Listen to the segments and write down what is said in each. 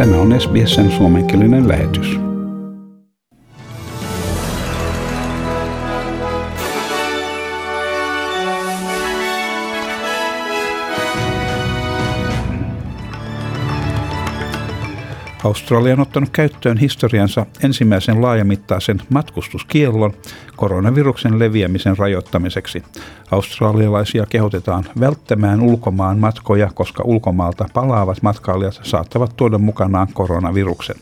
Tämä on SBSn suomenkielinen lähetys. Australia on ottanut käyttöön historiansa ensimmäisen laajamittaisen matkustuskiellon koronaviruksen leviämisen rajoittamiseksi. Australialaisia kehotetaan välttämään ulkomaan matkoja, koska ulkomaalta palaavat matkailijat saattavat tuoda mukanaan koronaviruksen.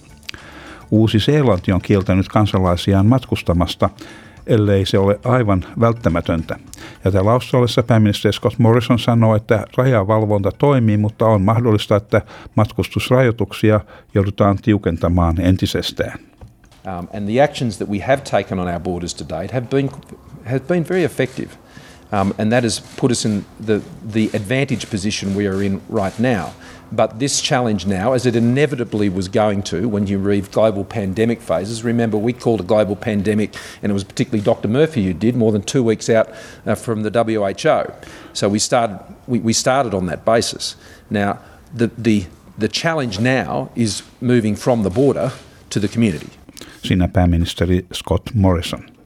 Uusi-Seelanti on kieltänyt kansalaisiaan matkustamasta ellei se ole aivan välttämätöntä. Ja täällä Australiassa pääministeri Scott Morrison sanoo, että rajavalvonta toimii, mutta on mahdollista, että matkustusrajoituksia joudutaan tiukentamaan entisestään. Um, and the actions that we have taken on our borders to date have been, have been very effective. Um, and that has put us in the, the advantage position we are in right now. But this challenge now, as it inevitably was going to when you read global pandemic phases, remember we called a global pandemic, and it was particularly Dr. Murphy who did, more than two weeks out uh, from the WHO. So we started, we, we started on that basis. Now, the, the, the challenge now is moving from the border to the community. Siinä pääministeri Scott Morrison.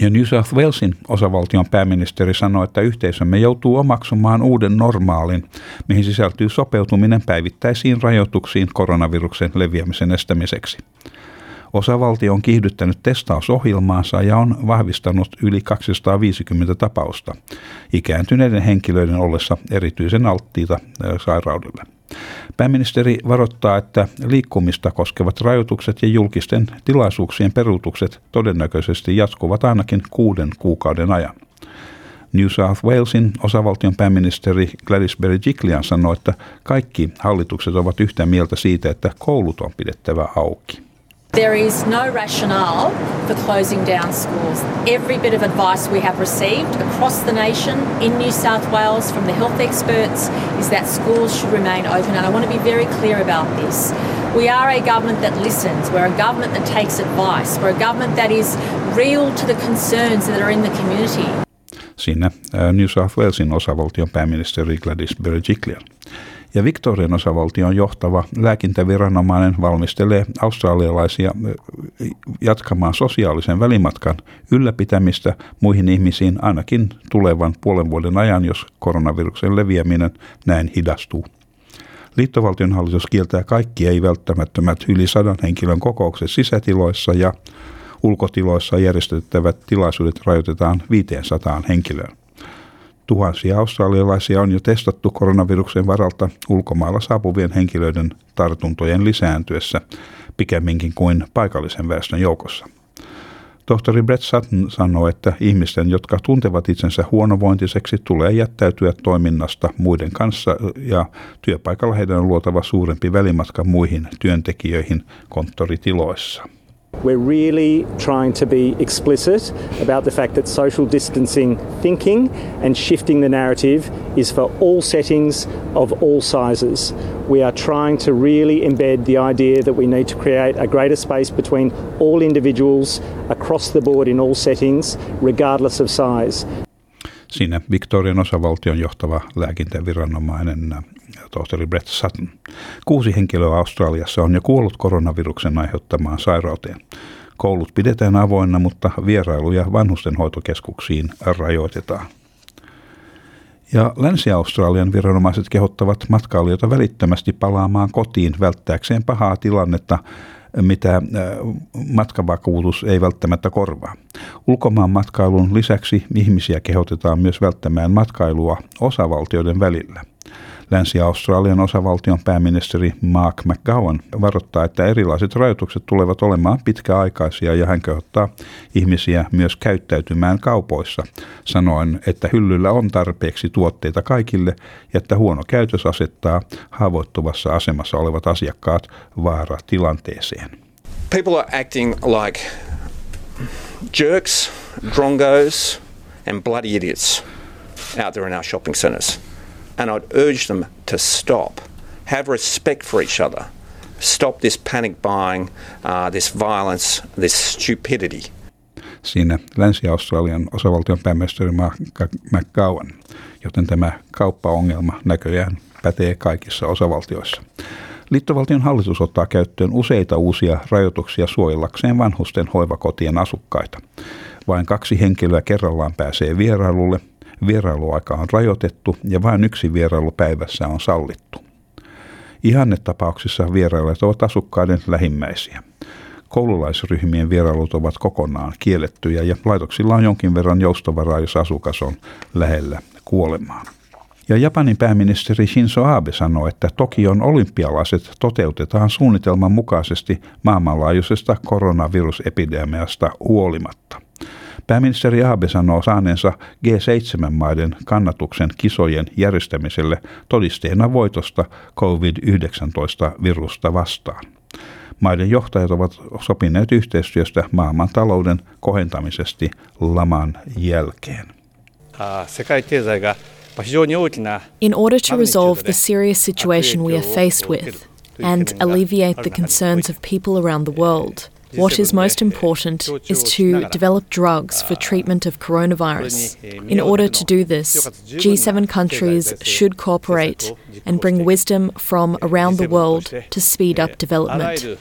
Ja New South Walesin osavaltion pääministeri sanoi, että yhteisömme joutuu omaksumaan uuden normaalin, mihin sisältyy sopeutuminen päivittäisiin rajoituksiin koronaviruksen leviämisen estämiseksi. Osavaltio on kiihdyttänyt testausohjelmaansa ja on vahvistanut yli 250 tapausta ikääntyneiden henkilöiden ollessa erityisen alttiita sairaudelle. Pääministeri varoittaa, että liikkumista koskevat rajoitukset ja julkisten tilaisuuksien peruutukset todennäköisesti jatkuvat ainakin kuuden kuukauden ajan. New South Walesin osavaltion pääministeri Gladys Berejiklian sanoi, että kaikki hallitukset ovat yhtä mieltä siitä, että koulut on pidettävä auki. There is no rationale for closing down schools. Every bit of advice we have received across the nation in New South Wales from the health experts is that schools should remain open. And I want to be very clear about this. We are a government that listens. We're a government that takes advice. We're a government that is real to the concerns that are in the community. Siinä New South Walesin osavaltion pääministeri Gladys Berejiklian. Ja Victorian osavaltion johtava lääkintäviranomainen valmistelee australialaisia jatkamaan sosiaalisen välimatkan ylläpitämistä muihin ihmisiin ainakin tulevan puolen vuoden ajan, jos koronaviruksen leviäminen näin hidastuu. Liittovaltion hallitus kieltää kaikki ei-välttämättömät yli sadan henkilön kokoukset sisätiloissa ja ulkotiloissa järjestettävät tilaisuudet rajoitetaan 500 henkilöön. Tuhansia australialaisia on jo testattu koronaviruksen varalta ulkomailla saapuvien henkilöiden tartuntojen lisääntyessä pikemminkin kuin paikallisen väestön joukossa. Tohtori Brett Sutton sanoi, että ihmisten, jotka tuntevat itsensä huonovointiseksi, tulee jättäytyä toiminnasta muiden kanssa ja työpaikalla heidän on luotava suurempi välimatka muihin työntekijöihin konttoritiloissa. We're really trying to be explicit about the fact that social distancing thinking and shifting the narrative is for all settings of all sizes. We are trying to really embed the idea that we need to create a greater space between all individuals across the board in all settings, regardless of size. Siinä Victorian osavaltion johtava lääkintäviranomainen tohtori Brett Sutton. Kuusi henkilöä Australiassa on jo kuollut koronaviruksen aiheuttamaan sairauteen. Koulut pidetään avoinna, mutta vierailuja vanhustenhoitokeskuksiin rajoitetaan. Ja Länsi-Australian viranomaiset kehottavat matkailijoita välittömästi palaamaan kotiin välttääkseen pahaa tilannetta, mitä äh, matkavakuutus ei välttämättä korvaa. Ulkomaan matkailun lisäksi ihmisiä kehotetaan myös välttämään matkailua osavaltioiden välillä – Länsi-Australian osavaltion pääministeri Mark McGowan varoittaa, että erilaiset rajoitukset tulevat olemaan pitkäaikaisia ja hän kehottaa ihmisiä myös käyttäytymään kaupoissa, sanoen, että hyllyllä on tarpeeksi tuotteita kaikille ja että huono käytös asettaa haavoittuvassa asemassa olevat asiakkaat vaaratilanteeseen. People are acting like jerks, drongos and bloody idiots out there in our shopping centres. And I'd urge them to stop, have respect for each other, stop this panic buying, uh, this violence, this stupidity. Siinä Länsi-Australian osavaltion pääministeri McGowan, joten tämä kauppaongelma näköjään pätee kaikissa osavaltioissa. Liittovaltion hallitus ottaa käyttöön useita uusia rajoituksia suojellakseen vanhusten hoivakotien asukkaita. Vain kaksi henkilöä kerrallaan pääsee vierailulle, vierailuaika on rajoitettu ja vain yksi vierailu päivässä on sallittu. Ihannetapauksissa vierailijat ovat asukkaiden lähimmäisiä. Koululaisryhmien vierailut ovat kokonaan kiellettyjä ja laitoksilla on jonkin verran joustavaraa, jos asukas on lähellä kuolemaa. Ja Japanin pääministeri Shinzo Abe sanoi, että Tokion olympialaiset toteutetaan suunnitelman mukaisesti maailmanlaajuisesta koronavirusepidemiasta huolimatta. Pääministeri Abe sanoo saaneensa G7-maiden kannatuksen kisojen järjestämiselle todisteena voitosta COVID-19-virusta vastaan. Maiden johtajat ovat sopineet yhteistyöstä maailman talouden kohentamisesti laman jälkeen. In order to resolve the serious situation we are faced with and alleviate the concerns of people around the world, What is most important is to develop drugs for treatment of coronavirus. In order to do this, G7 countries should cooperate and bring wisdom from around the world to speed up development.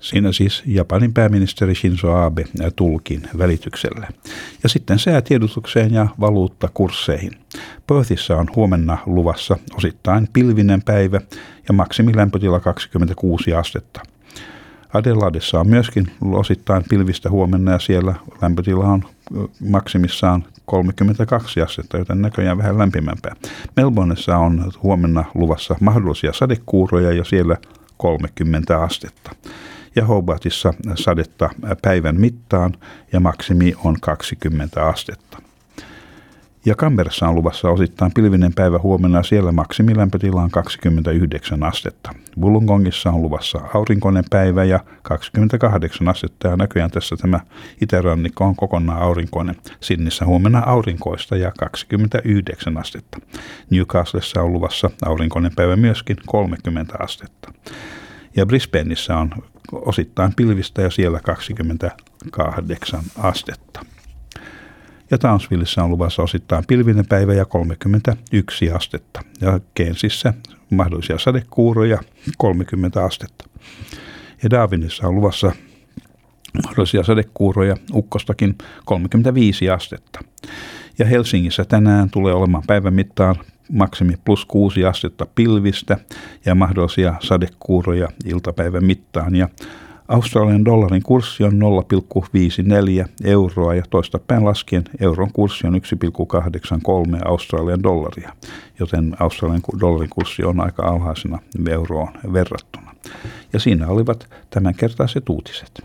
Siinä siis Japanin pääministeri Shinzo Abe tulkin välityksellä. Ja sitten säätiedotukseen ja valuuttakursseihin. Perthissä on huomenna luvassa osittain pilvinen päivä ja maksimilämpötila 26 astetta. Adelaidessa on myöskin osittain pilvistä huomenna ja siellä lämpötila on maksimissaan 32 astetta, joten näköjään vähän lämpimämpää. Melbourneissa on huomenna luvassa mahdollisia sadekuuroja ja siellä 30 astetta. Ja Hobartissa sadetta päivän mittaan ja maksimi on 20 astetta. Ja Kamperassa on luvassa osittain pilvinen päivä huomenna siellä maksimilämpötila on 29 astetta. Wollongongissa on luvassa aurinkoinen päivä ja 28 astetta ja näköjään tässä tämä itärannikko on kokonaan aurinkoinen. Sinnissä huomenna aurinkoista ja 29 astetta. Newcastlessa on luvassa aurinkoinen päivä myöskin 30 astetta. Ja Brisbaneissa on osittain pilvistä ja siellä 28 astetta. Ja Townsvillessä on luvassa osittain pilvinen päivä ja 31 astetta. Ja Kensissä mahdollisia sadekuuroja 30 astetta. Ja Darwinissa on luvassa mahdollisia sadekuuroja ukkostakin 35 astetta. Ja Helsingissä tänään tulee olemaan päivän mittaan maksimi plus 6 astetta pilvistä ja mahdollisia sadekuuroja iltapäivän mittaan. Ja Australian dollarin kurssi on 0,54 euroa ja toista päin laskien euron kurssi on 1,83 Australian dollaria, joten Australian dollarin kurssi on aika alhaisena euroon verrattuna. Ja siinä olivat tämänkertaiset uutiset.